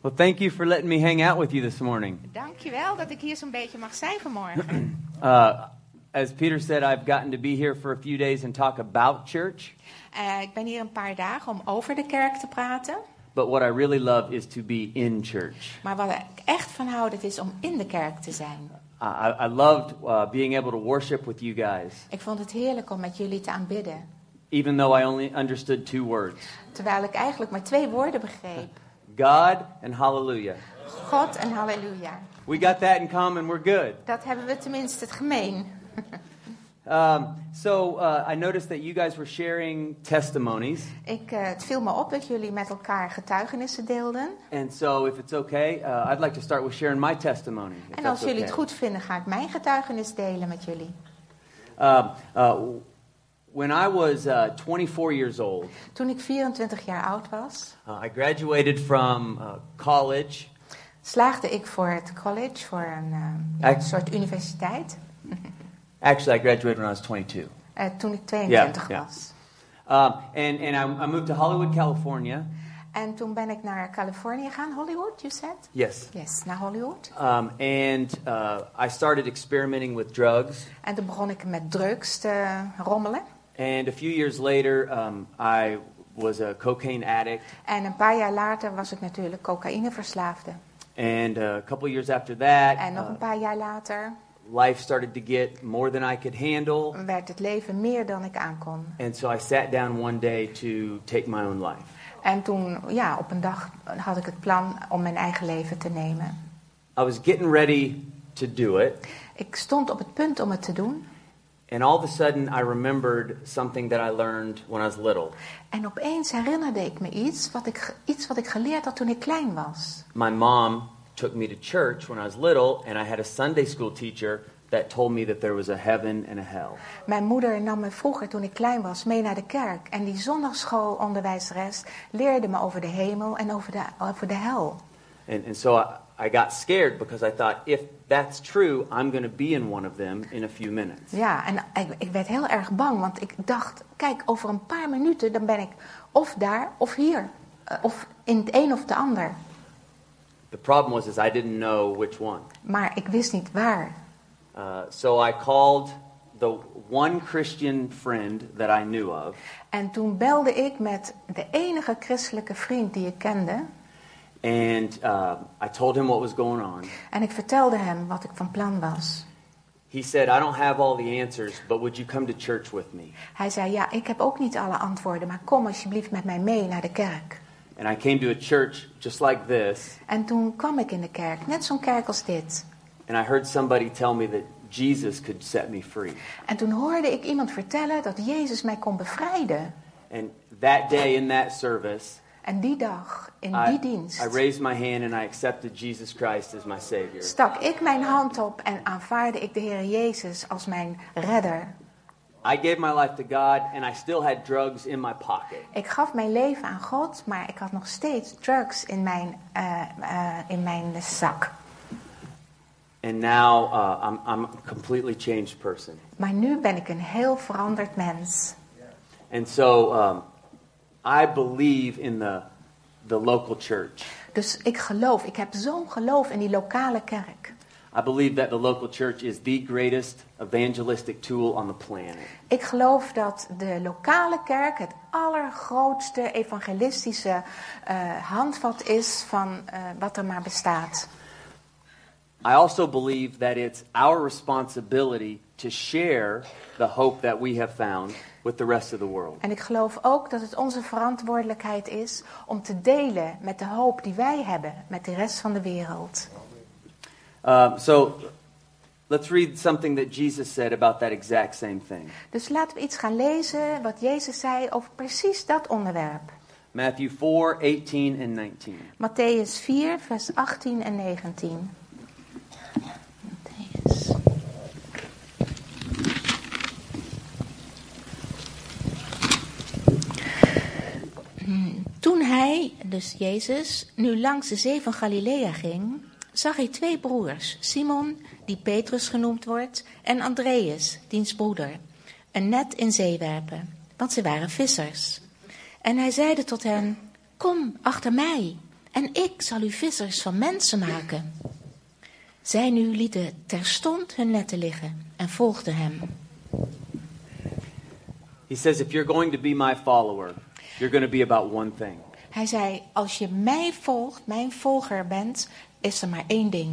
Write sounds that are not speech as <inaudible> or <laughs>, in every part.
Well, thank you for letting me hang out with you this morning. Dankjewel dat ik hier zo'n beetje mag zijn vanmorgen. <clears throat> Uh, as Peter said, I've gotten to be here for a few days and talk about church. Eh, ik ben hier een paar dagen om over de kerk te praten. But what I really love is to be in church. Maar wat ik echt van hou, dat is om in de kerk te zijn. I, I I loved uh, being able to worship with you guys, Ik vond het heerlijk om met jullie te aanbidden. even though I only understood two words Terwijl ik eigenlijk maar twee woorden begreep. God and hallelujah. God en halleluja. We got that in common, we're good. Dat hebben we tenminste het gemeen. <laughs> Um, so uh, I noticed that you guys were sharing testimonies. Ik, eh, het viel me op dat jullie met elkaar getuigenissen deelden. And so, if it's okay, uh, I'd like to start with sharing my testimony. if En als jullie het goed vinden, ga ik mijn getuigenis delen met jullie. Uh, when I was uh, 24 years old, Toen ik 24 jaar oud was, uh, I graduated from uh, college. slaagde ik voor het college, voor een een soort universiteit. <laughs> Actually, I graduated when I was 22. Eh, toen ik 22 Ja, ja. was. Um, and and I, I moved to Hollywood, California. En toen ben ik naar Californië gegaan, Hollywood, you said? Yes. Yes, naar Hollywood. Um, and uh, I started experimenting with drugs. En toen begon ik met drugs te rommelen. And a few years later, um, I was a cocaine addict. En een paar jaar later was ik natuurlijk cocaïneverslaafde. And uh, a couple years after that, En nog uh, een paar jaar later life started to get more than I could handle. werd het leven meer dan ik aankon. And so I sat down one day to take my own life. En toen, ja, op een dag had ik het plan om mijn eigen leven te nemen. I was getting ready to do it, Ik stond op het punt om het te doen. And all of a sudden I remembered something that I learned when I was little. En opeens herinnerde ik me iets wat ik, iets wat ik geleerd had toen ik klein was. My mom took me to church when I was little, and I had a Sunday school teacher that told me that there was a heaven and a hell. Mijn moeder nam me vroeger, toen ik klein was, mee naar de kerk. En die zondagschoolonderwijzeres leerde me over de hemel en over de, over de hel. And, and so I, I got scared because I thought, if that's true, I'm going to be in one of them in a few minutes. Ja, en ik, ik werd heel erg bang, want ik dacht, kijk, over een paar minuten dan ben ik of daar of hier. Eh, Of in het een of de ander. The problem was is I didn't know which one. Maar ik wist niet waar. Uh, so I called the one Christian friend that I knew of, En toen belde ik met de enige christelijke vriend die ik kende. And uh, I told him what was going on. En ik vertelde hem wat ik van plan was. He said, I don't have all the answers, but would you come to church with me? Hij zei, ja, ik heb ook niet alle antwoorden, maar kom alsjeblieft met mij mee naar de kerk. And I came to a church just like this, En toen kwam ik in de kerk, net zo'n kerk als dit. and I heard somebody tell me that Jesus could set me free. En toen hoorde ik iemand vertellen dat Jezus mij kon bevrijden. And that day in that service, En die dag, in I, die dienst, I raised my hand and I accepted Jesus Christ as my Savior. stak ik mijn hand op en aanvaarde ik de Heer Jezus als mijn redder. I gave my life to God, and I still had drugs in my pocket. Ik gaf mijn leven aan God, maar ik had nog steeds drugs in mijn, eh, eh, in mijn zak. And now uh, I'm, I'm a completely changed person. Maar nu ben ik een heel veranderd mens. And so um, I believe in the, the local church. Dus ik geloof, ik heb zo'n geloof in die lokale kerk. I believe that the local church is the greatest evangelistic tool on the planet. Ik geloof dat de lokale kerk het allergrootste evangelistische eh, handvat is van eh, wat er maar bestaat. I also believe that it's our responsibility to share the hope that we have found with the rest of the world. En ik geloof ook dat het onze verantwoordelijkheid is om te delen met de hoop die wij hebben met de rest van de wereld. Um, so let's read something that Jesus said about that exact same thing. Dus laten we iets gaan lezen wat Jezus zei over precies dat onderwerp. Matthew 4 18 and 19. Matthäus 4, vers 18 en 19. Matthäus. Hmm, Toen hij, dus Jezus, nu langs de zee van Galilea ging, zag hij twee broers, Simon, die Petrus genoemd wordt, en Andreas, diens broeder, een net in zee werpen, want ze waren vissers. En hij zeide tot hen, kom achter mij, en ik zal u vissers van mensen maken. Zij nu lieten terstond hun netten liggen en volgden hem. He says, If you're going to be my follower, you're going to be about one thing Hij zei, als je mij volgt, mijn volger bent, is er maar één ding.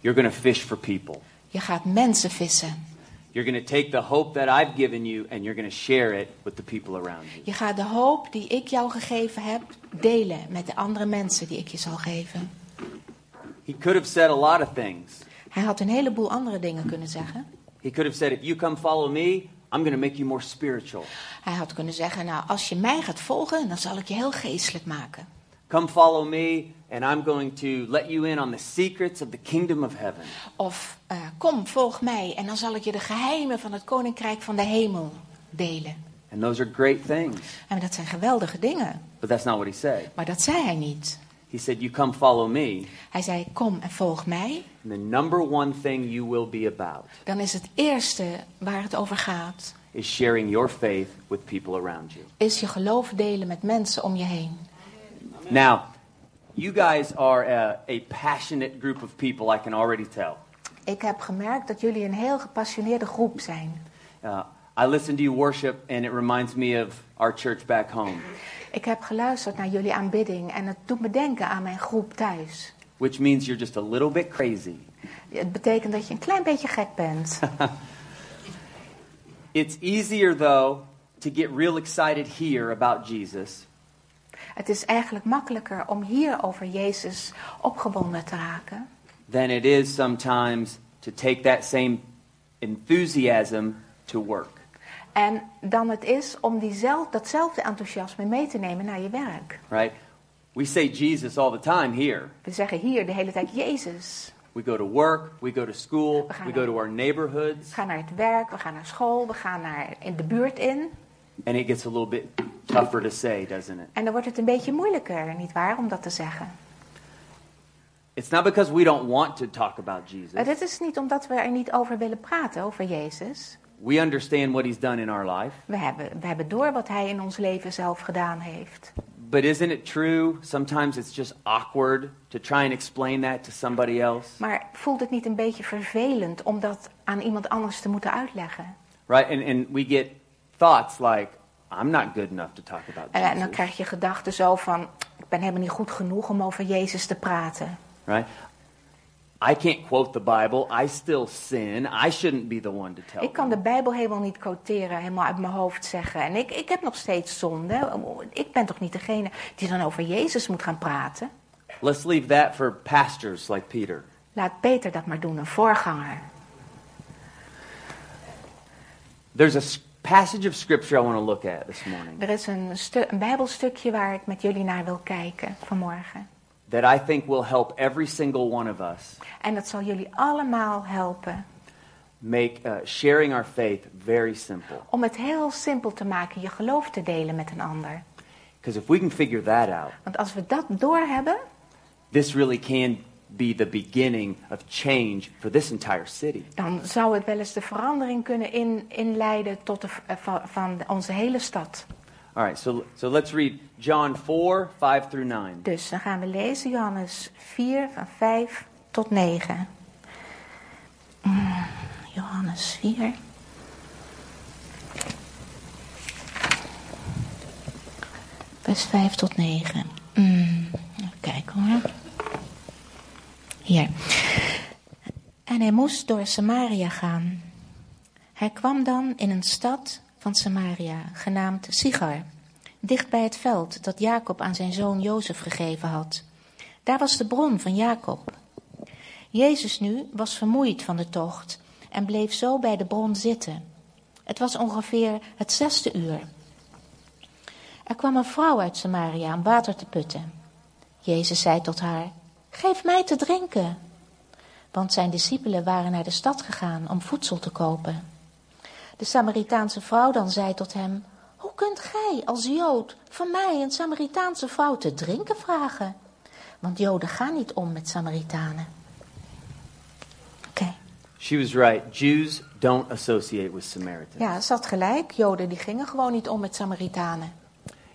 you're going to fish for people. Je gaat mensen vissen. You're going to take the hope that I've given you and you're going to share it with the people around you. Je gaat de hoop die ik jou gegeven heb delen met de andere mensen die ik je zal geven. He could have said a lot of things. Hij had een heleboel andere dingen kunnen zeggen. He could have said, If you come follow me, I'm going to make you more spiritual. Hij had kunnen zeggen, nou, als je mij gaat volgen, dan zal ik je heel geestelijk maken. Come follow me, and I'm going to let you in on the secrets of the kingdom of heaven. Of eh, kom, volg mij en dan zal ik je de geheimen van het koninkrijk van de hemel delen. And those are great things. En dat zijn geweldige dingen. But that's not what he said. Maar dat zei hij niet. He said, You come follow me, Hij zei, kom en volg mij. and the number one thing you will be about Dan is het eerste waar het over gaat, is sharing your faith with people around you. is je geloof delen met mensen om je heen. Now, you guys are a, a passionate group of people, I can already tell. Ik heb gemerkt dat jullie een heel gepassioneerde groep zijn. Uh, I listen to you worship, and it reminds me of our church back home, Ik heb geluisterd naar jullie aanbidding en het doet me denken aan mijn groep thuis. which means you're just a little bit crazy. Het betekent dat je een klein beetje gek bent. <laughs> It's easier, though, to get real excited here about Jesus Het is eigenlijk makkelijker om hier over Jezus opgewonden te raken. than it is sometimes to take that same enthusiasm to work. En dan het is om diezelf, datzelfde enthousiasme mee te nemen naar je werk. Right? We say Jesus all the time here. We zeggen hier de hele tijd Jezus. We go to work, we go to school, We gaan we naar- go to our neighborhoods, We gaan naar het werk, we gaan naar school, we gaan naar in de buurt in. and it gets a little bit tougher to say, doesn't it? En dan wordt het een beetje moeilijker, nietwaar, om dat te zeggen. It's not because we don't want to talk about Jesus. dit is niet omdat we er niet over willen praten, over Jezus. We understand what he's done in our life. We hebben, we hebben door wat hij in ons leven zelf gedaan heeft. But isn't it true? Sometimes it's just awkward to try and explain that to somebody else. Maar voelt het niet een beetje vervelend om dat aan iemand anders te moeten uitleggen? Right? And, and we get thoughts like, I'm not good enough to talk about En, en dan Jesus. krijg je gedachten zo van, ik ben helemaal niet goed genoeg om over Jezus te praten. Right? I can't quote the Bible. I still sin. I shouldn't be the one to tell Ik kan de. Bijbel helemaal niet quoteren, helemaal uit mijn hoofd zeggen. En ik, ik heb nog steeds zonde. Ik ben toch niet degene die dan over Jezus moet gaan praten? Let's leave that for pastors like Peter. Laat Peter dat maar doen, een voorganger. There's a passage of scripture I want to look at this morning Er is een, een Bijbelstukje waar ik met jullie naar wil kijken vanmorgen. That I think will help every single one of us En dat zal jullie allemaal helpen make uh, sharing our faith very simple. om het heel simpel te maken, je geloof te delen met een ander. Because if we can figure that out, Want als we dat doorhebben, this really can be the beginning of change for this entire city. dan zou het wel eens de verandering kunnen in, inleiden tot de, van, van onze hele stad. All right, so, so let's read John 4 5 through 9. Dus dan gaan we lezen Johannes 4 van 5 tot 9. Mm, Johannes 4. Vers 5 tot 9. Mm, kijken hoor. Hier. En hij moest door Samaria gaan. Hij kwam dan in een stad van Samaria, genaamd Sigar, dicht bij het veld dat Jacob aan zijn zoon Jozef gegeven had. Daar was de bron van Jacob. Jezus nu was vermoeid van de tocht en bleef zo bij de bron zitten. Het was ongeveer het zesde uur. Er kwam een vrouw uit Samaria om water te putten. Jezus zei tot haar: Geef mij te drinken. Want zijn discipelen waren naar de stad gegaan om voedsel te kopen. De Samaritaanse vrouw dan zei tot hem: Hoe kunt gij als Jood van mij, een Samaritaanse vrouw, te drinken vragen? Want Joden gaan niet om met Samaritanen. Oké, She was right. Jews don't associate with Samaritans. ja, ze had gelijk. Joden die gingen gewoon niet om met Samaritanen.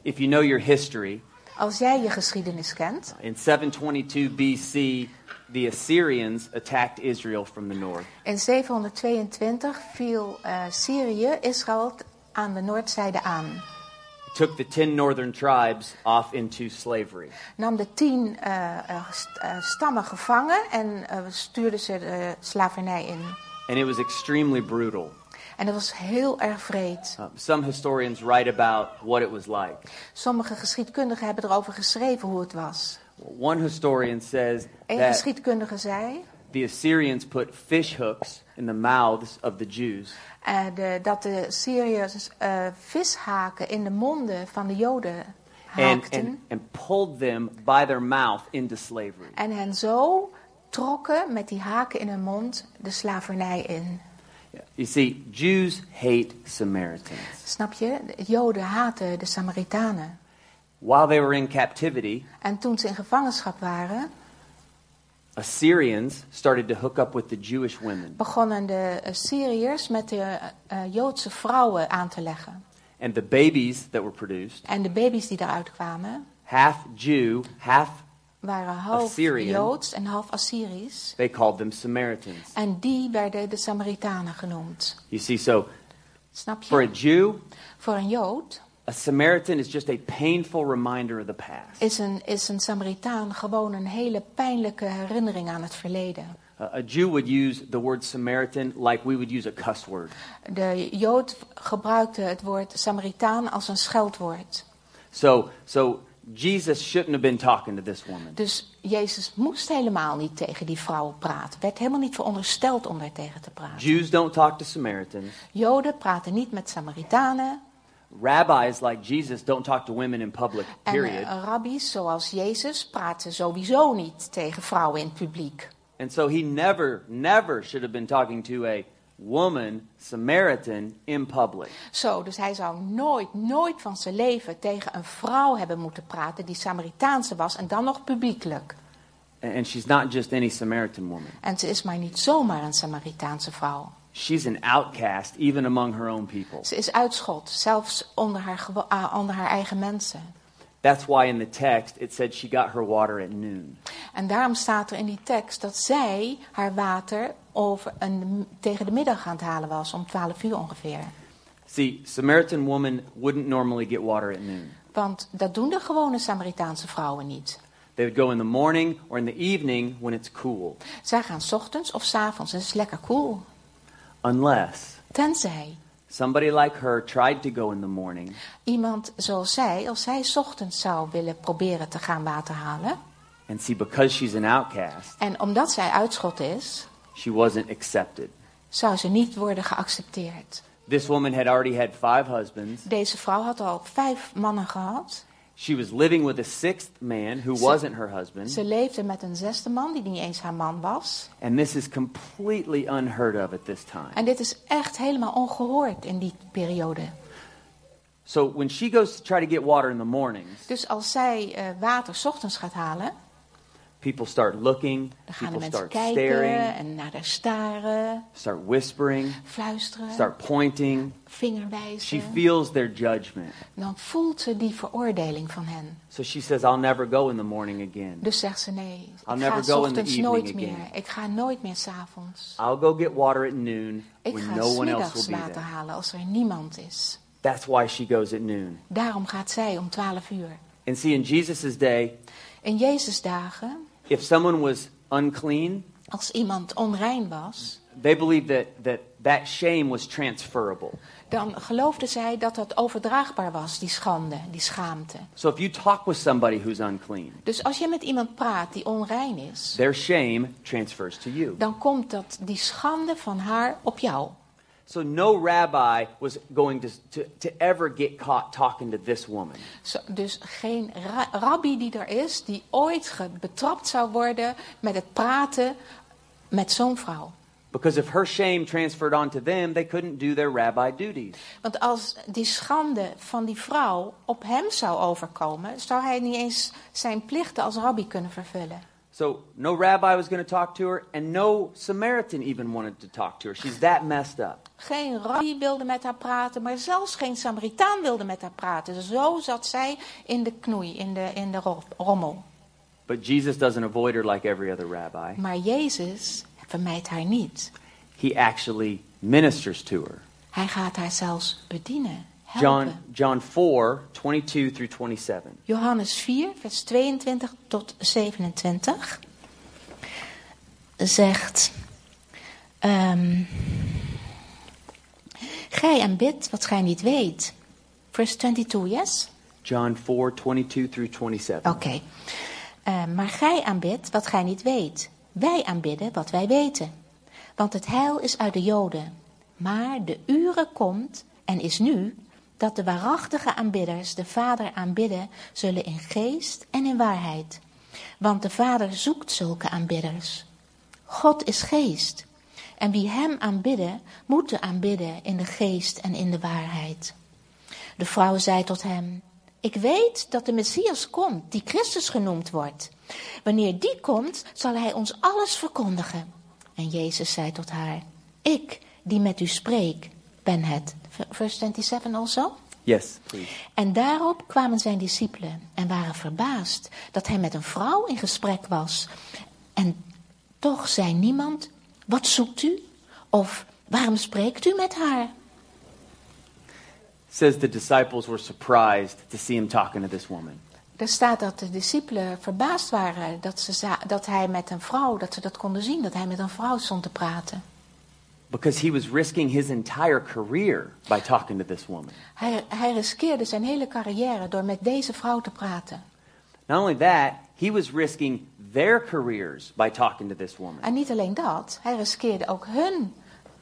If you know your history, Als jij je geschiedenis kent, In 722 BC, the Assyrians attacked Israel from the north. in 722 viel eh, Syrië Israël aan de noordzijde aan. took the 10 northern tribes off into slavery. Nam de tien eh, stammen gevangen en eh, stuurde ze de slavernij in. And it was extremely brutal. En dat was heel erg vreed. Uh, some historians write about what it was like. Sommige geschiedkundigen hebben erover geschreven hoe het was. One historian says Een that geschiedkundige zei the Assyrians put fish hooks in the mouths of the Jews eh, de, dat de Syriërs eh, vishaken in de monden van de Joden and, haakten. and, and pulled them by their mouth into slavery. En hen zo trokken met die haken in hun mond de slavernij in. You see, Jews hate Samaritans. Snap je? De Joden haten de Samaritanen. While they were in captivity, En toen ze in gevangenschap waren, Assyrians started to hook up with the Jewish women. begonnen de eh, Syriërs met de eh, Joodse vrouwen aan te leggen. And the babies that were produced, En de baby's die eruit kwamen, half Jew, half, waren half Assyrian. Joods en half Assyrisch. they called them Samaritans. En die werden de Samaritanen genoemd. You see, so Snap for a je? Jew, Voor een Jood a Samaritan is just a painful reminder of the past. is een, is een Samaritaan gewoon een hele pijnlijke herinnering aan het verleden. A Jew would use the word Samaritan like we would use a cuss word. De Jood gebruikte het woord Samaritaan als een scheldwoord. So, so Jesus shouldn't have been talking to this woman. Dus Jezus moest helemaal niet tegen die vrouw praten. Werd helemaal niet verondersteld om daar tegen te praten. Jews don't talk to Samaritans. Joden praten niet met Samaritanen. Rabbis like Jesus don't talk to women in public, En period. eh, rabbies zoals Jezus praten sowieso niet tegen vrouwen in het publiek. And so he never, never should have been talking to a woman, Samaritan, in public. Zo, dus hij zou nooit, nooit van zijn leven tegen een vrouw hebben moeten praten die Samaritaanse was en dan nog publiekelijk. And she's not just any Samaritan woman. En ze is maar niet zomaar een Samaritaanse vrouw. She's an outcast, even among her own people. Ze is uitschot, zelfs onder haar, onder haar eigen mensen. That's why in the text it said she got her water at noon. En daarom staat er in die tekst dat zij haar water over een, tegen de middag aan het halen was, om 12 uur ongeveer. See, Samaritan woman wouldn't normally get water at noon. Want dat doen de gewone Samaritaanse vrouwen niet. They would go in the morning or in the evening when it's cool. Zij gaan 's ochtends of 's avonds en het is lekker koel. Unless Tenzij somebody like her tried to go in the morning iemand zoals zij, als zij 's ochtends zou willen proberen te gaan water halen. and see because she's an outcast, En omdat zij uitschot is, she wasn't accepted. zou ze niet worden geaccepteerd. This woman had already had five husbands. Deze vrouw had al vijf mannen gehad. She was living with a sixth man who Ze- wasn't her husband. Ze leefde met een zesde man die niet eens haar man was. And this is completely unheard of at this time. En dit is echt helemaal ongehoord in die periode. So when she goes to try to get water in the mornings, Dus als zij eh, water 's ochtends gaat halen, people start looking, dan gaan de people start kijken staring, en naar haar staren, start whispering, fluisteren, start pointing. She vingerwijzen. feels their judgment. Dan voelt ze die veroordeling van hen. So she says, I'll never go in the morning again. Dus zegt ze nee, I'll ik never 's go in the evening nooit again. meer. Ik ga nooit meer s'avonds. I'll go get water at noon Ik when ga no one else will be water there. halen als er niemand is. That's why she goes at noon. Daarom gaat zij om 12 uur. And see, in Jesus' day, In Jezus dagen, if someone was unclean, als iemand onrein was, they believed that that, that shame was transferable. dan geloofden zij dat dat overdraagbaar was, die schande, die schaamte. So if you talk with somebody who's unclean, Dus als je met iemand praat die onrein is, their shame transfers to you. dan komt dat, die schande van haar op jou. So no rabbi was going to, to, to ever get caught talking to this woman. Zo- dus geen ra- rabbi die er is, die ooit betrapt zou worden met het praten met zo'n vrouw. Because if her shame transferred onto them, they couldn't do their rabbi duties. Want als die schande van die vrouw op hem zou overkomen, zou hij niet eens zijn plichten als rabbi kunnen vervullen. So no rabbi was going to talk to her, and no Samaritan even wanted to talk to her. She's that messed up. Geen rabbi wilde met haar praten, maar zelfs geen Samaritaan wilde met haar praten. Zo zat zij in de knoei, in de, in de ro- rommel. But Jesus doesn't avoid her like every other rabbi. Maar Jezus vermijdt haar niet. He actually ministers to her. Hij gaat haar zelfs bedienen, helpen. John, John 4, 22 through 27. Johannes 4, vers 22 tot 27 zegt: ehm, Gij aanbidt wat gij niet weet. Vers 22, yes? John 4, 22 through 27. Oké. Eh, maar gij aanbidt wat gij niet weet. Wij aanbidden wat wij weten. Want het heil is uit de Joden. Maar de uren komt en is nu dat de waarachtige aanbidders de Vader aanbidden zullen in geest en in waarheid. Want de Vader zoekt zulke aanbidders. God is geest. En wie hem aanbidden, moeten aanbidden in de geest en in de waarheid. De vrouw zei tot hem: Ik weet dat de Messias komt, die Christus genoemd wordt. Wanneer die komt, zal hij ons alles verkondigen. En Jezus zei tot haar: Ik, die met u spreek, ben het. Vers 27 also. Yes, please. En daarop kwamen zijn discipelen en waren verbaasd dat hij met een vrouw in gesprek was. En toch zei niemand: Wat zoekt u? Of waarom spreekt u met haar? says the disciples were surprised to see him talking to this woman. Er staat dat de discipelen verbaasd waren dat, ze dat hij met een vrouw, dat ze dat konden zien, dat hij met een vrouw stond te praten. Because he was risking his entire career by talking to this woman. Hij, hij riskeerde zijn hele carrière door met deze vrouw te praten. Not only that, he was risking their careers by talking to this woman. En niet alleen dat, hij riskeerde ook hun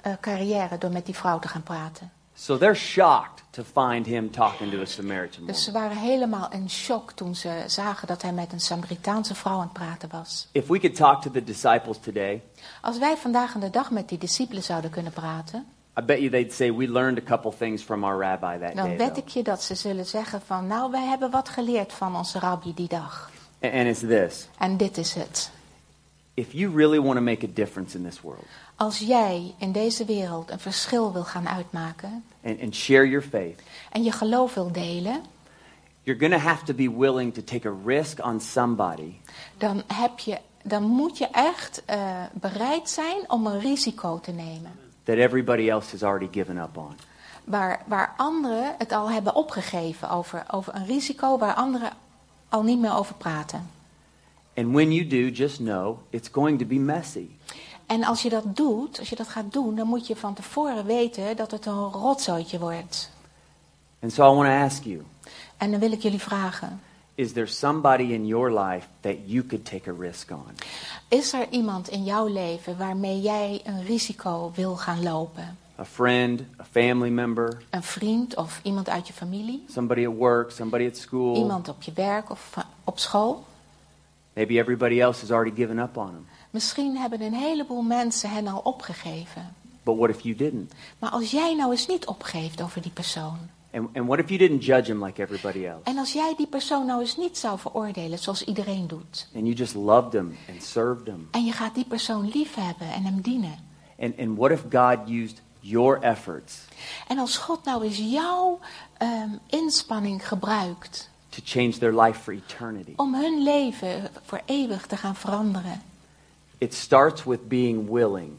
eh, carrière door met die vrouw te gaan praten. So they're shocked to find him talking to a Samaritan Dus ze woman. waren helemaal in shock toen ze zagen dat hij met een Samaritaanse vrouw aan het praten was. If we could talk to the disciples today, Als wij vandaag aan de dag met die discipelen zouden kunnen praten, I bet you they'd say we learned a couple things from our rabbi that dan day. wed though. ik je dat ze zullen zeggen van, nou wij hebben wat geleerd van onze rabbi die dag. A- And it's this. En dit is het. If you really want to make a difference in this world Als jij in deze wereld een verschil wil gaan uitmaken and, and share your faith, en je geloof wil delen, you're going to have to be willing to take a risk on somebody dan, heb je, dan moet je echt eh, bereid zijn om een risico te nemen. that everybody else has already given up on. Waar, waar anderen het al hebben opgegeven over, over een risico waar anderen al niet meer over praten. And when you do, just know it's going to be messy. En als je dat doet, als je dat gaat doen, dan moet je van tevoren weten dat het een rotzooitje wordt. And so I want to ask you En dan wil ik jullie vragen: is there somebody in your life that you could take a risk on? is er iemand in jouw leven waarmee jij een risico wil gaan lopen? A friend, a family member, Een vriend of iemand uit je familie? somebody at work, somebody at school? Iemand op je werk of op school? Maybe everybody else has already given up on him. Misschien hebben een heleboel mensen hen al opgegeven. But what if you didn't? Maar als jij nou eens niet opgeeft over die persoon. And, and what if you didn't judge him like everybody else? En als jij die persoon nou eens niet zou veroordelen zoals iedereen doet. And you just loved him and served him? En je gaat die persoon liefhebben en hem dienen. And, and what if God used your efforts En als God nou eens jouw ehm, inspanning gebruikt to change their life for eternity? om hun leven voor eeuwig te gaan veranderen. It starts with being willing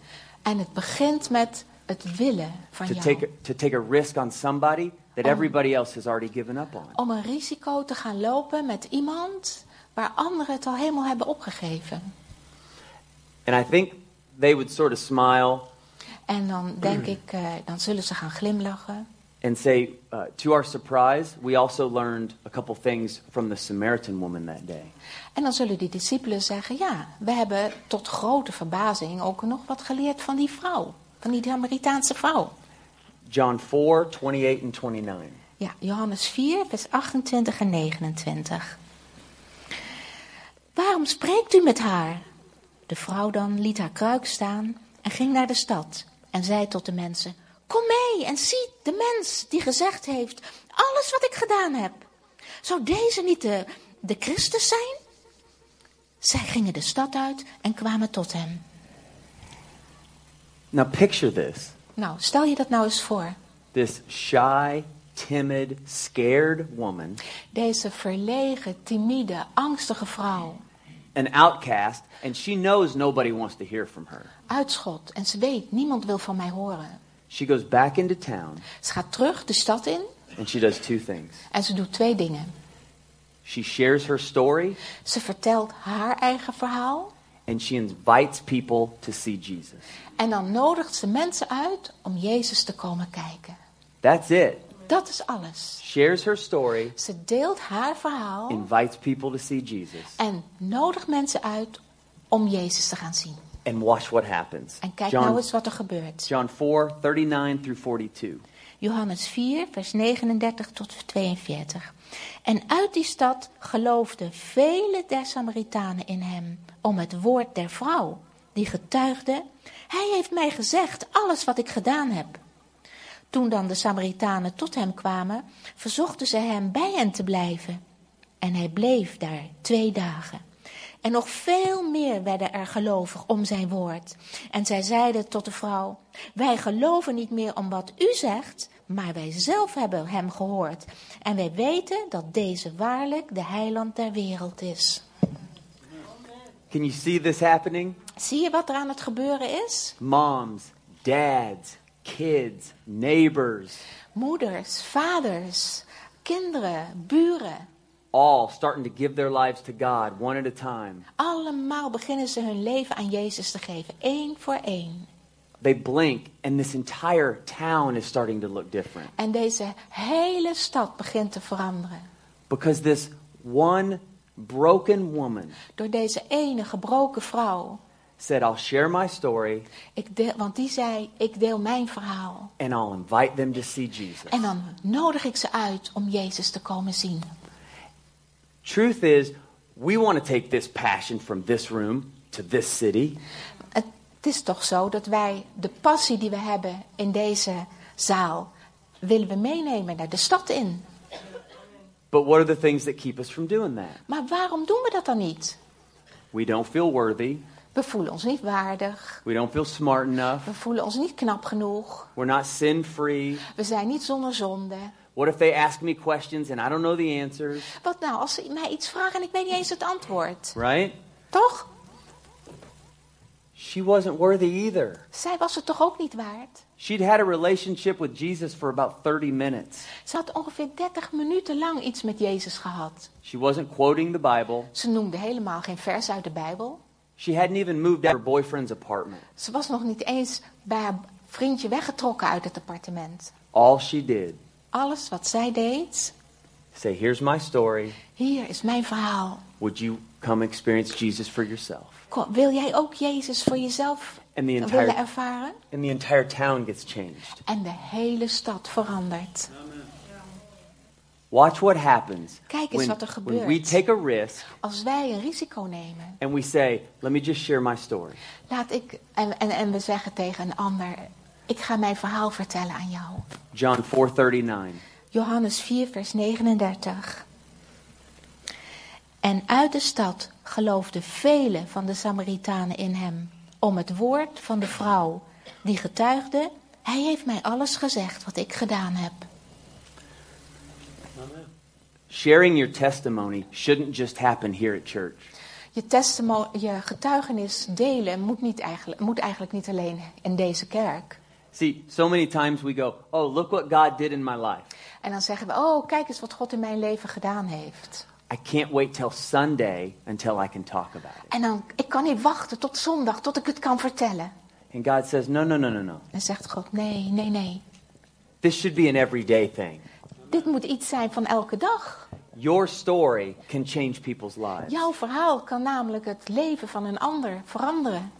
En het begint met het willen van to jou. take, a, to take a risk on somebody that Oh. everybody else has already given up on. Om een risico te gaan lopen met iemand waar anderen het al helemaal hebben opgegeven. And I think they would sort of smile En dan denk ik, eh, dan zullen ze gaan glimlachen. And say, uh, to our surprise, we also learned a couple things from the Samaritan woman that day. En dan zullen die discipelen zeggen, ja, we hebben tot grote verbazing ook nog wat geleerd van die vrouw. Van die Samaritaanse vrouw. John 4, 28 and 29. Ja, Johannes 4, vers 28 en 29. Waarom spreekt u met haar? De vrouw dan liet haar kruik staan en ging naar de stad en zei tot de mensen: Kom mee en zie de mens die gezegd heeft: Alles wat ik gedaan heb. Zou deze niet de, de Christus zijn? Zij gingen de stad uit en kwamen tot hem. Now picture this. Nou, stel je dat nou eens voor. This shy, timid, scared woman, Deze verlegen, timide, angstige vrouw. an outcast, and she knows nobody wants to hear from her. Uitschot. En ze weet, niemand wil van mij horen. She goes back into town Ze gaat terug de stad in and she does two things. en ze doet twee dingen. She shares her story Ze vertelt haar eigen verhaal and she invites people to see Jesus. en dan nodigt ze mensen uit om Jezus te komen kijken. That's it. Dat is alles. Shares her story, Ze deelt haar verhaal invites people to see Jesus, en nodigt mensen uit om Jezus te gaan zien. And watch what happens. En kijk John, nou eens wat er gebeurt. John 4 39 through 42. Johannes 4, vers 39 tot 42. En uit die stad geloofden vele der Samaritanen in hem, om het woord der vrouw, die getuigde: Hij heeft mij gezegd alles wat ik gedaan heb. Toen dan de Samaritanen tot hem kwamen, verzochten ze hem bij hen te blijven. En hij bleef daar twee dagen. En nog veel meer werden er gelovig om zijn woord. En zij zeiden tot de vrouw: Wij geloven niet meer om wat u zegt, maar wij zelf hebben hem gehoord. En wij weten dat deze waarlijk de heiland der wereld is. Can you see this happening? Zie je wat er aan het gebeuren is? Moms, dads, kids, neighbors, Moeders, vaders, kinderen, buren. All starting to give their lives to God one at a time. Allemaal beginnen ze hun leven aan Jezus te geven, één voor één. They blink, and this entire town is starting to look different. En deze hele stad begint te veranderen. Because this one broken woman Door deze ene gebroken vrouw. said, I'll share my story Ik deel, want die zei, ik deel mijn verhaal. and I'll invite them to see Jesus. En dan nodig ik ze uit om Jezus te komen zien. Truth is, we want to take this passion from this room to this city, Het is toch zo dat wij de passie die we hebben in deze zaal, willen we meenemen naar de stad in. but what are the things that keep us from doing that? Maar waarom doen we dat dan niet? We don't feel worthy. We voelen ons niet waardig. We don't feel smart enough. We voelen ons niet knap genoeg. We're not sin free. We zijn niet zonder zonde. What if they ask me questions and I don't know the answers? Wat nou als ze mij iets vragen en ik weet niet eens het antwoord? Right? Toch? She wasn't worthy either. Zij was het toch ook niet waard? She'd had a relationship with Jesus for about 30 minutes. Ze had ongeveer 30 minuten lang iets met Jezus gehad. She wasn't quoting the Bible. Ze noemde helemaal geen vers uit de Bijbel. She hadn't even moved out of her boyfriend's apartment. Ze was nog niet eens bij haar vriendje weggetrokken uit het appartement. All she did, Alles wat zij deed, say, Here's my story. hier is mijn verhaal. Would you come experience Jesus for yourself? Kom, wil jij ook Jezus voor jezelf And the willen entire, ervaren? and the entire town gets changed. En de hele stad verandert. Watch what happens Kijk eens when, wat er when we gebeurt. take a risk Als wij een risico nemen, and we say, Let me just share my story. laat ik en, en, en we zeggen tegen een ander: Ik ga mijn verhaal vertellen aan jou. John 4:39. Johannes 4, vers 39. En uit de stad geloofden velen van de Samaritanen in hem, om het woord van de vrouw, die getuigde: Hij heeft mij alles gezegd wat ik gedaan heb. Sharing your testimony shouldn't just happen here at church. Je, je getuigenis delen moet, niet eigenlijk, moet eigenlijk niet alleen in deze kerk. See, so many times we go, Oh, look what God did in my life. En dan zeggen we: Oh, kijk eens wat God in mijn leven gedaan heeft. I can't wait till Sunday until I can talk about it. En dan, ik kan niet wachten tot zondag, tot ik het kan vertellen. And God says, No, no, no, no, no. En zegt God: Nee, nee, nee. This should be an everyday thing. Dit moet iets zijn van elke dag. Your story can change people's lives. Jouw verhaal kan namelijk het leven van een ander veranderen.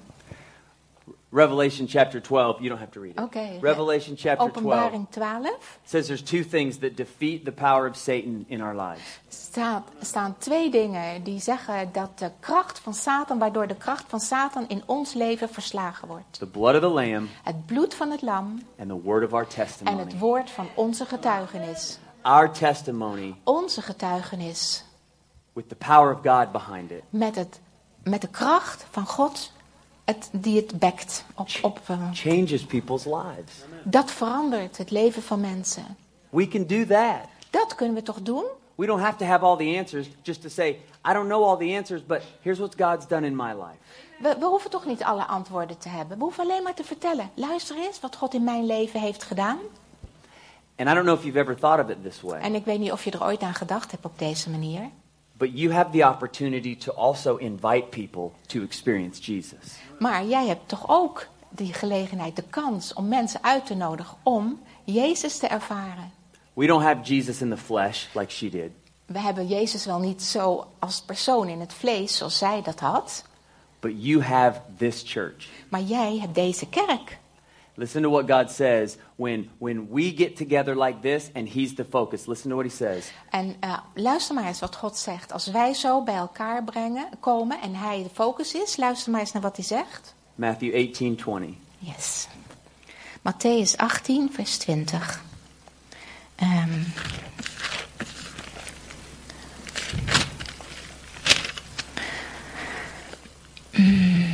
Revelation chapter 12, you don't have to read it. Oké. Revelation chapter 12 Openbaring 12 says there's two things that defeat the power of Satan in our lives. staat, staan twee dingen die zeggen dat de kracht van Satan, waardoor de kracht van Satan in ons leven verslagen wordt. The blood of the lamb Het bloed van het lam and the word of our en testimony. het woord van onze getuigenis. Our testimony Onze getuigenis with the power of God behind it met het met de kracht van God het, die het bekt. Op, op, eh, Changes people's lives. dat verandert het leven van mensen. We can do that. Dat kunnen we toch doen? We don't have to have all the answers just to say, I don't know all the answers, but here's what God's done in my life. We, we hoeven toch niet alle antwoorden te hebben. We hoeven alleen maar te vertellen. Luister eens wat God in mijn leven heeft gedaan. And I don't know if you've ever thought of it this way, En ik weet niet of je er ooit aan gedacht hebt op deze manier. But you have the opportunity to also invite people to experience Jesus. Maar jij hebt toch ook die gelegenheid, de kans om mensen uit te nodigen om Jezus te ervaren. We don't have Jesus in the flesh like she did, We hebben Jezus wel niet zo als persoon in het vlees zoals zij dat had. but you have this church. Maar jij hebt deze kerk. Listen to what God says when, when we get together like this and He's the focus. Listen to what He says. En eh, luister maar eens wat God zegt. Als wij zo bij elkaar brengen, komen en hij de focus is, luister maar eens naar wat hij zegt. Matthew 18 20. Yes. Matthäus 18, vers 20. Ehm. Mm.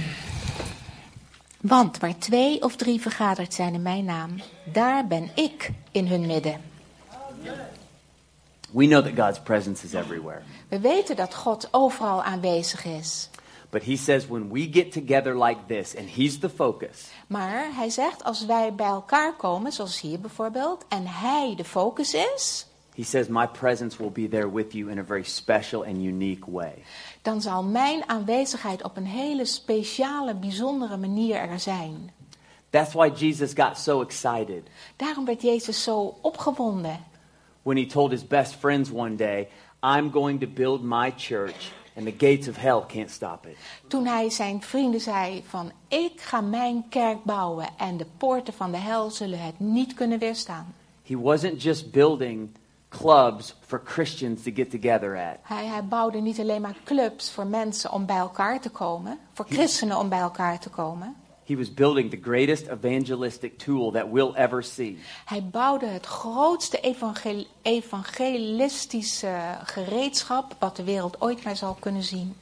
Want waar twee of drie vergaderd zijn in mijn naam, daar ben ik in hun midden. We know that God's presence is everywhere. We weten dat God overal aanwezig is. But He says when we get together like this and He's the focus, Maar hij zegt, als wij bij elkaar komen, zoals hier bijvoorbeeld, en hij de focus is, He says, My presence will be there with you in a very special and unique way. dan zal mijn aanwezigheid op een hele speciale, bijzondere manier er zijn. That's why Jesus got so excited Daarom werd Jezus zo opgewonden when He told His best friends one day, I'm going to build my church and the gates of hell can't stop it. toen hij zijn vrienden zei van ik ga mijn kerk bouwen en de poorten van de hel zullen het niet kunnen weerstaan. He wasn't just building clubs for Christians to get together at. Hij, hij bouwde niet alleen maar clubs voor mensen om bij elkaar te komen, voor christenen om bij elkaar te komen. He was building the greatest evangelistic tool that we'll ever see. Hij bouwde het grootste evangel- evangelistische gereedschap wat de wereld ooit maar zal kunnen zien.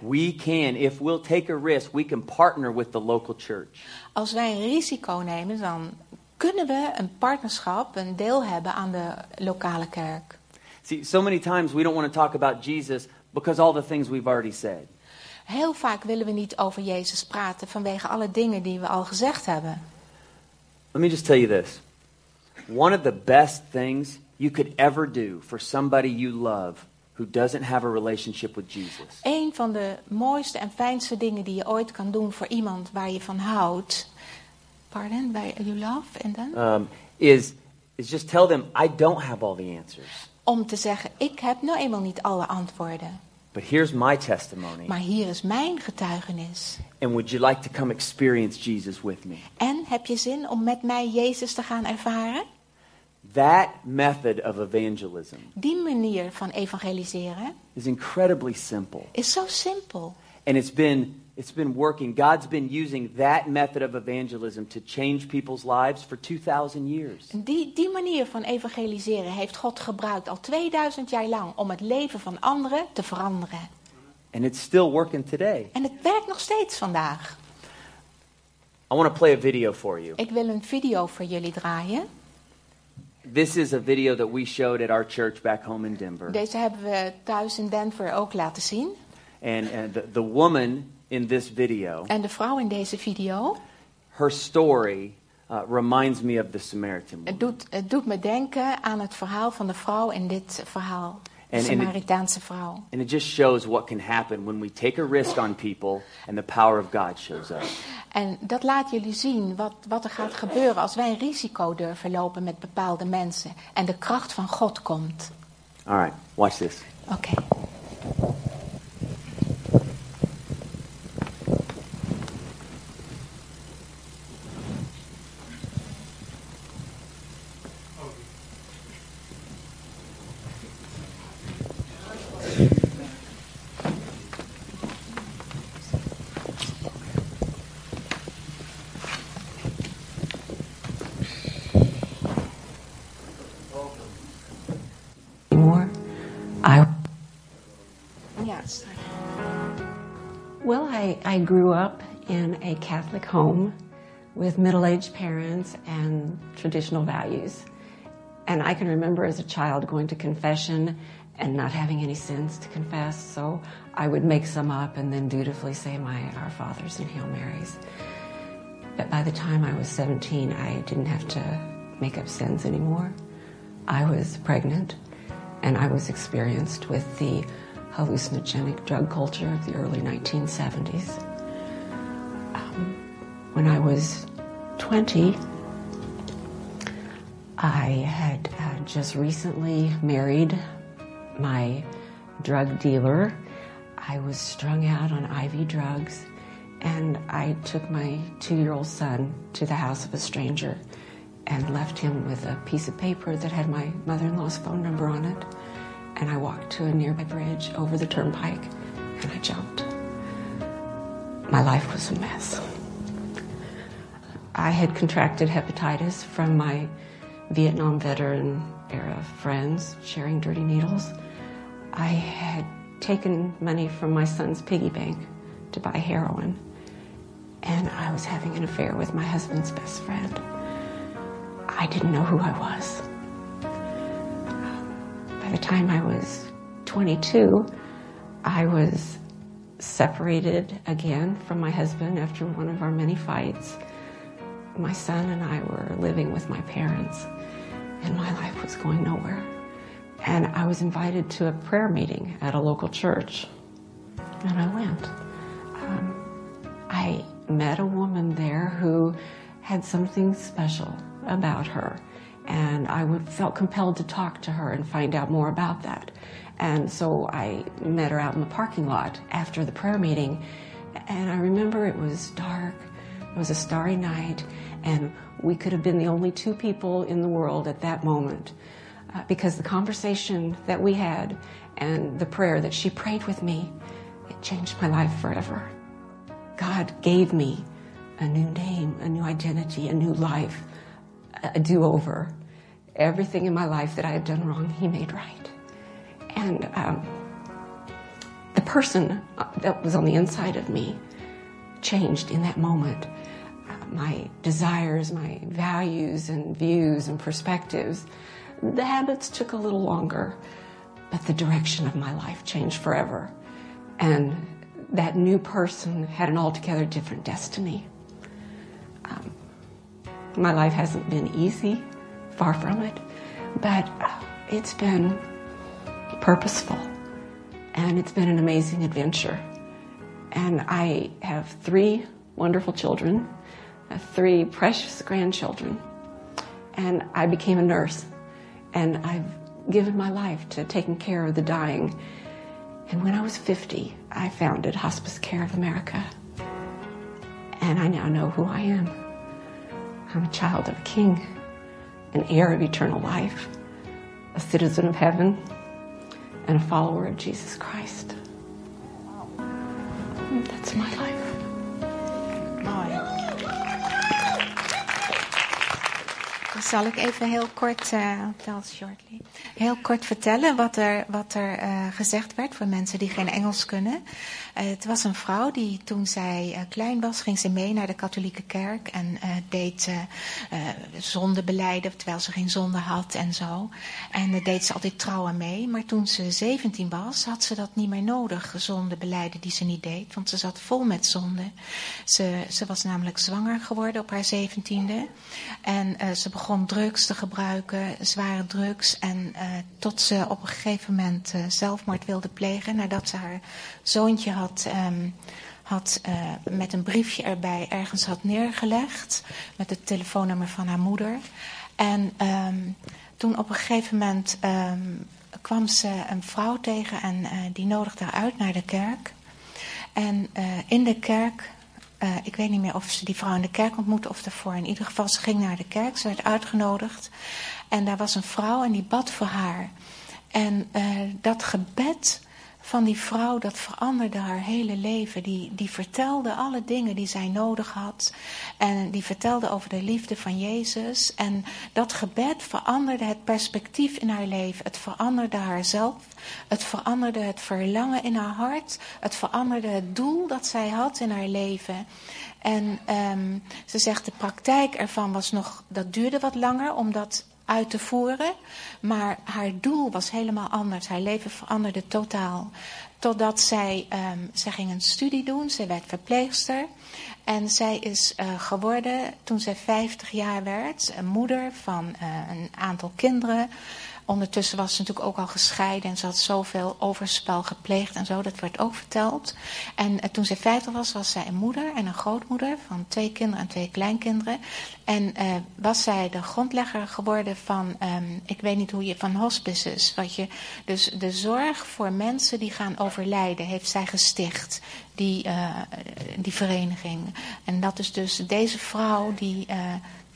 We can, if we'll take a risk, we can partner with the local church. Als wij een risico nemen, dan kunnen we een partnerschap, een deel hebben aan de lokale kerk. See, so many times we don't want to talk about Jesus because all the things we've already said. Heel vaak willen we niet over Jezus praten vanwege alle dingen die we al gezegd hebben. Let me just tell you this. One of the best things you could ever do for somebody you love who doesn't have a relationship with Jesus Een van de mooiste en fijnste dingen die je ooit kan doen voor iemand waar je van houdt. Pardon, bij you love en dan? um, is, is just tell them, I don't have all the answers. Om te zeggen, ik heb nou eenmaal niet alle antwoorden. But here's my testimony. Maar hier is mijn getuigenis. And would you like to come experience Jesus with me? En heb je zin om met mij Jezus te gaan ervaren? That method of evangelism Die manier van evangeliseren is incredibly simple. is zo simpel. And it's been, it's been working. God's been using that method of evangelism to change people's lives for 2,000 years. Die, die manier van evangeliseren heeft God gebruikt al 2000 jaar lang om het leven van anderen te veranderen. And it's still working today. En het werkt nog steeds vandaag. I want to play a video for you. Ik wil een video voor jullie draaien. This is a video that we showed at our church back home in Denver. Deze hebben we thuis in Denver ook laten zien. And, and the, the woman in this video, En de vrouw in deze video, her story uh, reminds me of the Samaritan woman. het doet, het doet me denken aan het verhaal van de vrouw in dit verhaal. De En- en- Samaritaanse vrouw. And it just shows what can happen when we take a risk on people and the power of God shows up. En dat laat jullie zien wat, wat er gaat gebeuren als wij een risico durven lopen met bepaalde mensen. En de kracht van God komt. All right, watch this. Oké. A Catholic home with middle aged parents and traditional values. And I can remember as a child going to confession and not having any sins to confess, so I would make some up and then dutifully say my Our Fathers and Hail Marys. But by the time I was 17, I didn't have to make up sins anymore. I was pregnant and I was experienced with the hallucinogenic drug culture of the early 1970s. When I was 20, I had uh, just recently married my drug dealer. I was strung out on IV drugs, and I took my two year old son to the house of a stranger and left him with a piece of paper that had my mother in law's phone number on it. And I walked to a nearby bridge over the turnpike and I jumped. My life was a mess. I had contracted hepatitis from my Vietnam veteran era friends sharing dirty needles. I had taken money from my son's piggy bank to buy heroin, and I was having an affair with my husband's best friend. I didn't know who I was. By the time I was 22, I was separated again from my husband after one of our many fights. My son and I were living with my parents, and my life was going nowhere. And I was invited to a prayer meeting at a local church, and I went. Um, I met a woman there who had something special about her. And I would, felt compelled to talk to her and find out more about that. And so I met her out in the parking lot after the prayer meeting. And I remember it was dark, it was a starry night, and we could have been the only two people in the world at that moment. Uh, because the conversation that we had and the prayer that she prayed with me, it changed my life forever. God gave me a new name, a new identity, a new life a do over. Everything in my life that I had done wrong, He made right. And um, the person uh, that was on the inside of me changed in that moment. Uh, my desires, my values and views and perspectives, the habits took a little longer, but the direction of my life changed forever. And that new person had an altogether different destiny. Um, my life hasn't been easy, far from it, but it's been purposeful and it's been an amazing adventure. And I have three wonderful children, uh, three precious grandchildren, and I became a nurse and I've given my life to taking care of the dying. And when I was 50, I founded Hospice Care of America. And I now know who I am. I'm a child of a king, an heir of eternal life, a citizen of heaven, and a follower of Jesus Christ. That's my life. Zal ik even heel kort, uh, shortly, heel kort vertellen wat er, wat er uh, gezegd werd voor mensen die geen Engels kunnen. Uh, het was een vrouw die toen zij klein was, ging ze mee naar de katholieke kerk en deed zonde beleiden, terwijl ze geen zonde had en zo. En deed ze altijd trouw aan mee. Maar toen ze 17 was, had ze dat niet meer nodig, zonde beleiden die ze niet deed, want ze zat vol met zonde. Ze, ze was namelijk zwanger geworden op haar 17e en ze begon drugs te gebruiken, zware drugs. En tot ze op een gegeven moment uh, zelfmoord wilde plegen nadat ze haar zoontje had, um, had uh, met een briefje erbij ergens had neergelegd. Met het telefoonnummer van haar moeder. En um, toen op een gegeven moment um, kwam ze een vrouw tegen en die nodigde haar uit naar de kerk. En in de kerk uh, ik weet niet meer of ze die vrouw in de kerk ontmoette of daarvoor. In ieder geval, ze ging naar de kerk, ze werd uitgenodigd. En daar was een vrouw en die bad voor haar. En uh, dat gebed, van die vrouw, dat veranderde haar hele leven. Die, die vertelde alle dingen die zij nodig had. En die vertelde over de liefde van Jezus. En dat gebed veranderde het perspectief in haar leven. Het veranderde haarzelf. Het veranderde het verlangen in haar hart. Het veranderde het doel dat zij had in haar leven. En ehm, ze zegt de praktijk ervan was nog, dat duurde wat langer, omdat uit te voeren. Maar haar doel was helemaal anders. Haar leven veranderde totaal. Totdat zij, um, zij ging een studie doen. Zij werd verpleegster. En zij is uh, geworden, toen zij 50 jaar werd, moeder van uh, een aantal kinderen. Ondertussen was ze natuurlijk ook al gescheiden en ze had zoveel overspel gepleegd en zo, dat werd ook verteld. En uh, toen zij 50 was, was zij een moeder en een grootmoeder van twee kinderen en twee kleinkinderen. En uh, was zij de grondlegger geworden van, um, ik weet niet hoe je, van hospices. Wat je, dus de zorg voor mensen die gaan overlijden, heeft zij gesticht. Die, uh, die vereniging. En dat is dus deze vrouw die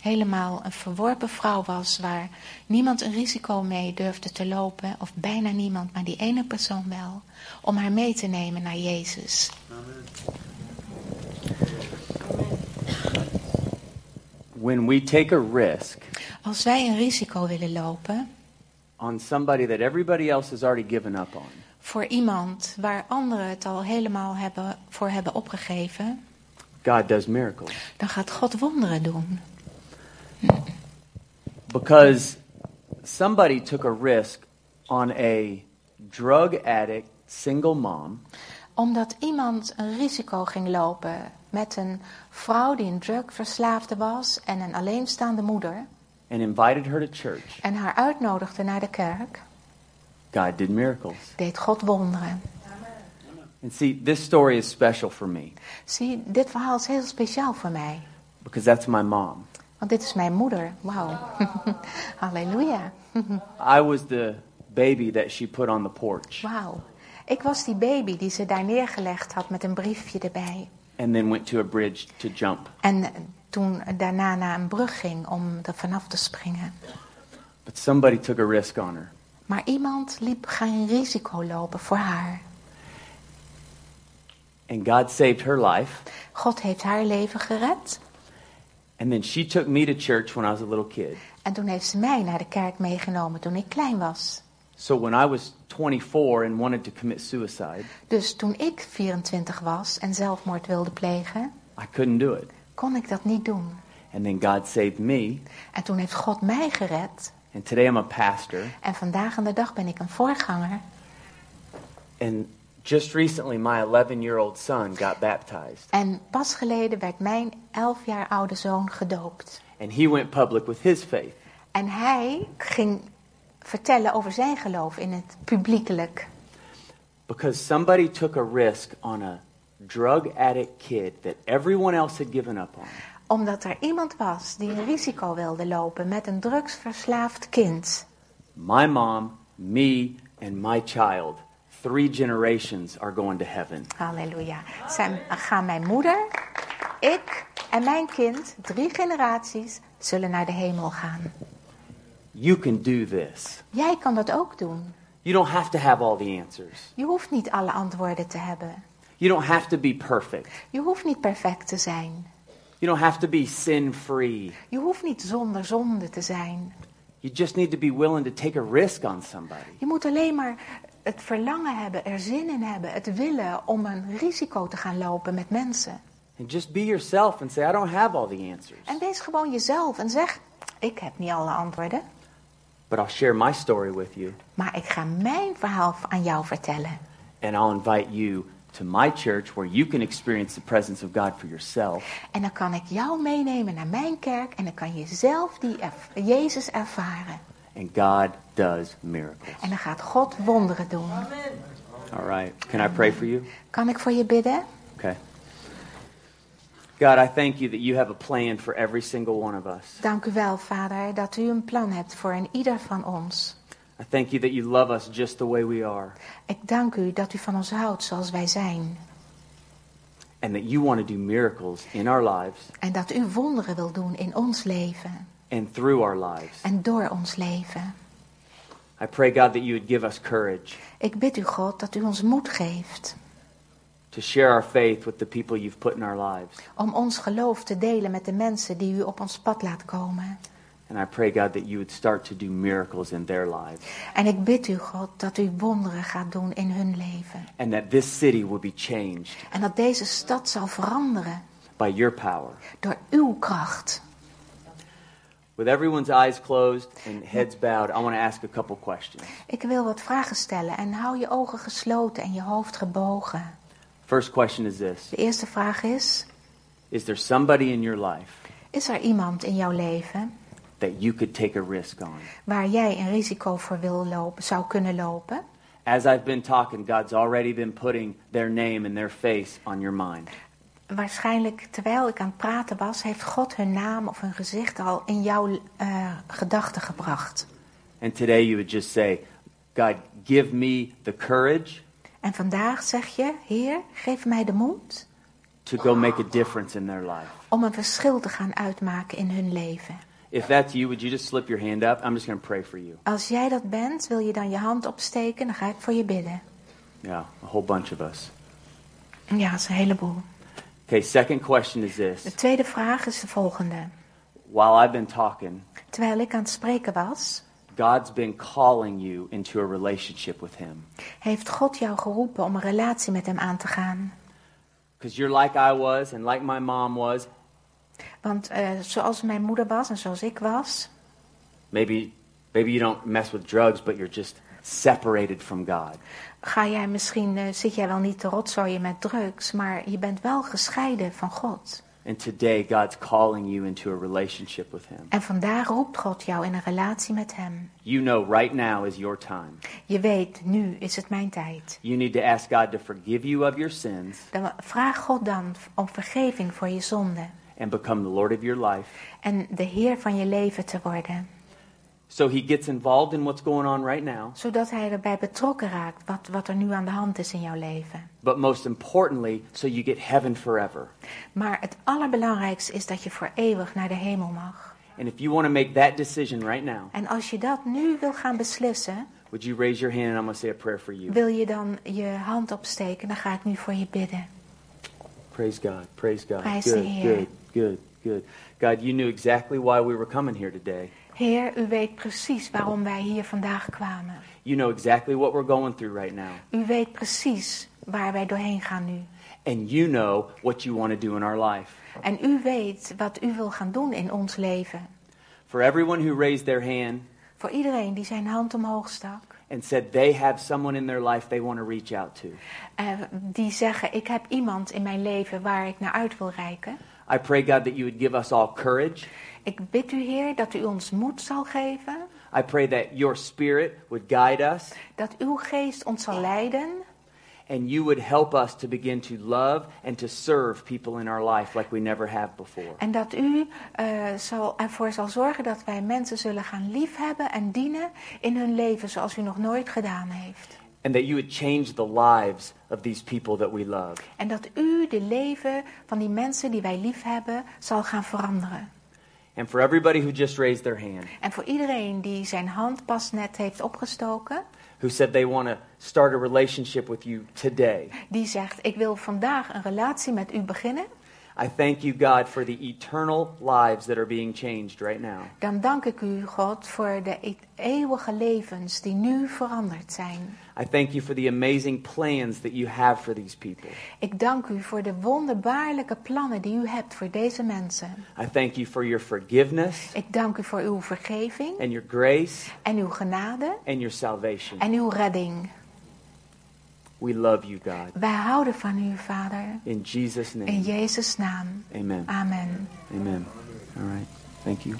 helemaal een verworpen vrouw was, waar niemand een risico mee durfde te lopen, of bijna niemand, maar die ene persoon wel, om haar mee te nemen naar Jezus. Amen. When we take a risk, als wij een risico willen lopen, on somebody that everybody else has already given up on, voor iemand waar anderen het al helemaal hebben, voor hebben opgegeven, God does miracles. dan gaat God wonderen doen. Because somebody took a risk on a drug addict single mom. Omdat iemand een risico ging lopen met een vrouw die een drugverslaafde was en een alleenstaande moeder. And invited her to church. En haar uitnodigde naar de kerk. God did miracles. Deed God wonderen. And see, this story is special for me. Zie, dit verhaal is heel speciaal voor mij. Because that's my mom. Want dit is mijn moeder. Wauw. <laughs> Halleluja. I was the baby that she put on the porch. Wauw. Ik was die baby die ze daar neergelegd had met een briefje erbij. And then went to a bridge to jump. En toen daarna naar een brug ging om er vanaf te springen. But somebody took a risk on her. Maar iemand liep geen risico lopen voor haar. And God saved her life. God heeft haar leven gered. And then she took me to church when I was a little kid. En toen heeft ze mij naar de kerk meegenomen toen ik klein was. So when I was 24 and wanted to commit suicide, Dus toen ik 24 was en zelfmoord wilde plegen, I couldn't do it. kon ik dat niet doen. And then God saved me. En toen heeft God mij gered. And today I'm a pastor. En vandaag aan de dag ben ik een voorganger. And Just recently, my 11-year-old son got baptized. En pas geleden werd mijn 11 jaar oude zoon gedoopt. And he went public with his faith. En hij ging vertellen over zijn geloof in het publiekelijk. Because somebody took a risk on a drug addict kid that everyone else had given up on. Omdat er iemand was die een risico wilde lopen met een drugsverslaafd kind. My mom, me and my child three generations are going to heaven. Halleluja. Zijn, gaan mijn moeder, ik en mijn kind, drie generaties, zullen naar de hemel gaan. You can do this. Jij kan dat ook doen. You don't have to have all the answers. Je hoeft niet alle antwoorden te hebben. You don't have to be perfect. Je hoeft niet perfect te zijn. You don't have to be sin-free. Je hoeft niet zonder zonde te zijn. You just need to be willing to take a risk on somebody. Je moet alleen maar het verlangen hebben, er zin in hebben, het willen om een risico te gaan lopen met mensen. And just be yourself and say I don't have all the answers. En wees gewoon jezelf en zeg ik heb niet alle antwoorden. But I'll share my story with you. Maar ik ga mijn verhaal aan jou vertellen. And I'll invite you to my church where you can experience the presence of God for yourself. En dan kan ik jou meenemen naar mijn kerk en dan kan je zelf die Jezus ervaren. And God does miracles. En dan gaat God wonderen doen. All right. Can I pray for you? Kan ik voor je bidden? Okay. God, I thank you that you have a plan for every single one of us. Dank u wel, Vader, dat u een plan hebt voor een ieder van ons. I thank you that you love us just the way we are. Ik dank u dat u van ons houdt zoals wij zijn. And that you want to do miracles in our lives. En dat u wonderen wil doen in ons leven. And through our lives. En door ons leven. I pray, God, that you would give us courage Ik bid u, God, dat u ons moed geeft to share our faith with the people you've put in our lives. om ons geloof te delen met de mensen die u op ons pad laat komen. And I pray, God, that you would start to do miracles in their lives. En ik bid u, God, dat u wonderen gaat doen in hun leven. And that this city will be changed En dat deze stad zal veranderen by your power. door uw kracht. With everyone's eyes closed and heads bowed, I want to ask a couple questions. Ik wil wat vragen stellen en hou je ogen gesloten en je hoofd gebogen. First question is this De eerste vraag is: Is there somebody in your life Is er iemand in jouw leven that you could take a risk on? waar jij een risico voor wil lopen, zou kunnen lopen? As I've been talking, God's already been putting their name and their face on your mind. Waarschijnlijk terwijl ik aan het praten was, heeft God hun naam of hun gezicht al in jouw eh, gedachten gebracht. And today you would just say, God, give me the courage En vandaag zeg je: Heer, geef mij de moed to go make a difference in their life. om een verschil te gaan uitmaken in hun leven. If that's you, would you just slip your hand up? I'm just going to pray for you. Als jij dat bent, wil je dan je hand opsteken, dan ga ik voor je bidden. Yeah, a whole bunch of us. Ja, dat is een heleboel. Okay, second question is De this. tweede vraag is de volgende. While I've been talking, Terwijl ik aan het spreken was, God's been calling you into a relationship with Him. heeft God jou geroepen om een relatie met hem aan te gaan. Because you're like I was and like my mom was. Want eh, zoals mijn moeder was en zoals ik was, Maybe, maybe you don't mess with drugs, but you're just separated from God. Ga jij misschien, eh, zit jij wel niet te rotzooien met drugs, maar je bent wel gescheiden van God. And today, God's calling you into a relationship with Him. En vandaag roept God jou in een relatie met hem. You know right now is your time. Je weet, nu is het mijn tijd. You need to ask God to forgive you of your sins Dan vraag God dan om vergeving voor je zonde. and become the Lord of your life. En de Heer van je leven te worden. So He gets involved in what's going on right now. Zodat Hij erbij betrokken raakt wat, wat er nu aan de hand is in jouw leven. But most importantly, so you get heaven forever. Maar het allerbelangrijkste is dat je voor eeuwig naar de hemel mag. And if you want to make that decision right now, En als je dat nu wil gaan beslissen, would you raise your hand and I'm going to say a prayer for you? wil je dan je hand opsteken, dan ga ik nu voor je bidden. Praise God. Praise God. Prijs de good, good, good, good. God, you knew exactly why we were coming here today. Heer, u weet precies waarom wij hier vandaag kwamen. You know exactly what we're going through right now. U weet precies waar wij doorheen gaan nu. And you know what you want to do in our life. En u weet wat u wil gaan doen in ons leven. For everyone who raised their hand Voor iedereen die zijn hand omhoog stak. and said they have someone in their life they want to reach out to, eh, die zeggen, ik heb iemand in mijn leven waar ik naar uit wil reiken. I pray, God, that you would give us all courage. Ik bid u, Heer, dat u ons moed zal geven. I pray that your spirit would guide us Dat uw geest ons zal leiden. and you would help us to begin to love and to serve people in our life like we never have before. En dat u eh, zal, ervoor zal zorgen dat wij mensen zullen gaan liefhebben en dienen in hun leven zoals u nog nooit gedaan heeft. And that you would change the lives of these people that we love. En dat u de leven van die mensen die wij liefhebben zal gaan veranderen. And for everybody who just raised their hand, En voor iedereen die zijn hand pas net heeft opgestoken, who said they want to start a relationship with you today, die zegt: Ik wil vandaag een relatie met u beginnen. I thank you, God, for the eternal lives that are being changed right now. Dan dank ik u, God, voor de e- eeuwige levens die nu veranderd zijn. I thank you for the amazing plans that you have for these people. Ik dank u voor de wonderbaarlijke plannen die u hebt voor deze mensen. I thank you for your forgiveness Ik dank u voor uw vergeving and your grace en uw genade and your salvation. en uw redding. We love you, God. Wij houden van u, Vader. In Jesus' In name. Jezus' naam. Amen. Amen. Amen. All right. Thank you.